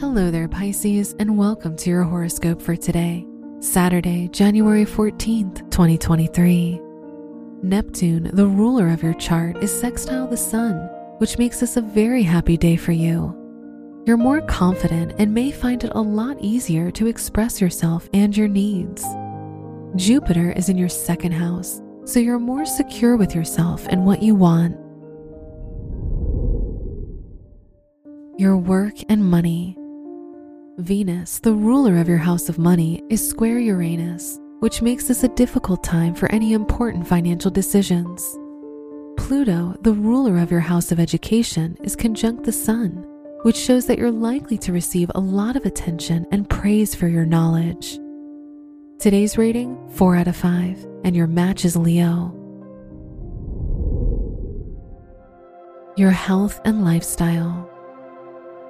Hello there, Pisces, and welcome to your horoscope for today, Saturday, January 14th, 2023. Neptune, the ruler of your chart, is sextile the sun, which makes this a very happy day for you. You're more confident and may find it a lot easier to express yourself and your needs. Jupiter is in your second house, so you're more secure with yourself and what you want. Your work and money. Venus, the ruler of your house of money, is square Uranus, which makes this a difficult time for any important financial decisions. Pluto, the ruler of your house of education, is conjunct the sun, which shows that you're likely to receive a lot of attention and praise for your knowledge. Today's rating 4 out of 5, and your match is Leo. Your health and lifestyle.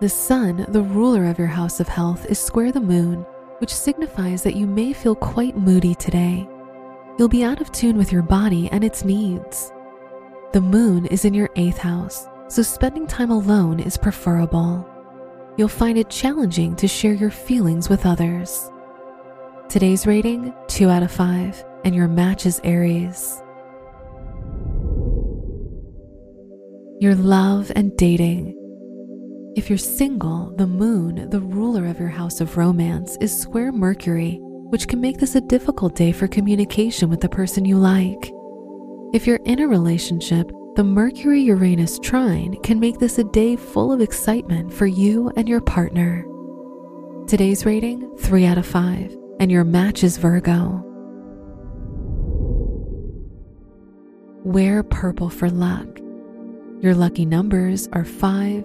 The sun, the ruler of your house of health, is square the moon, which signifies that you may feel quite moody today. You'll be out of tune with your body and its needs. The moon is in your eighth house, so spending time alone is preferable. You'll find it challenging to share your feelings with others. Today's rating 2 out of 5, and your match is Aries. Your love and dating. If you're single, the moon, the ruler of your house of romance, is square Mercury, which can make this a difficult day for communication with the person you like. If you're in a relationship, the Mercury Uranus trine can make this a day full of excitement for you and your partner. Today's rating 3 out of 5, and your match is Virgo. Wear purple for luck. Your lucky numbers are 5,